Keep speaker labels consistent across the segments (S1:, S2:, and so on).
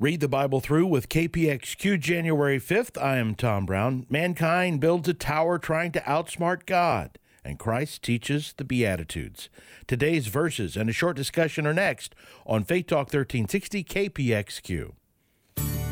S1: Read the Bible through with KPXQ January 5th. I am Tom Brown. Mankind builds a tower trying to outsmart God, and Christ teaches the Beatitudes. Today's verses and a short discussion are next on Faith Talk 1360 KPXQ.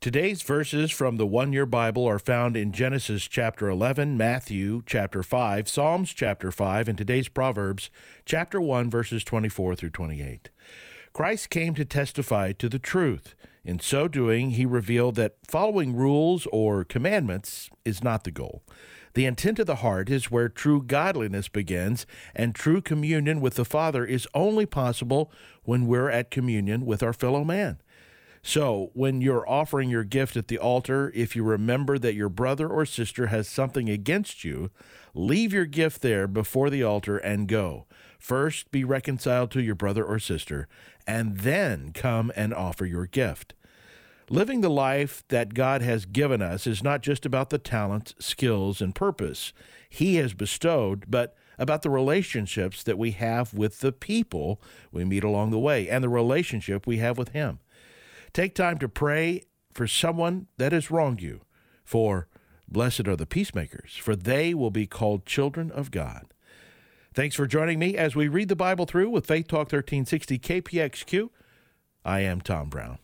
S1: Today's verses from the One Year Bible are found in Genesis chapter 11, Matthew chapter 5, Psalms chapter 5, and today's Proverbs chapter 1, verses 24 through 28. Christ came to testify to the truth. In so doing, he revealed that following rules or commandments is not the goal. The intent of the heart is where true godliness begins, and true communion with the Father is only possible when we're at communion with our fellow man. So, when you're offering your gift at the altar, if you remember that your brother or sister has something against you, leave your gift there before the altar and go. First, be reconciled to your brother or sister, and then come and offer your gift. Living the life that God has given us is not just about the talents, skills, and purpose He has bestowed, but about the relationships that we have with the people we meet along the way and the relationship we have with Him. Take time to pray for someone that has wronged you, for blessed are the peacemakers, for they will be called children of God. Thanks for joining me as we read the Bible through with Faith Talk 1360 KPXQ. I am Tom Brown.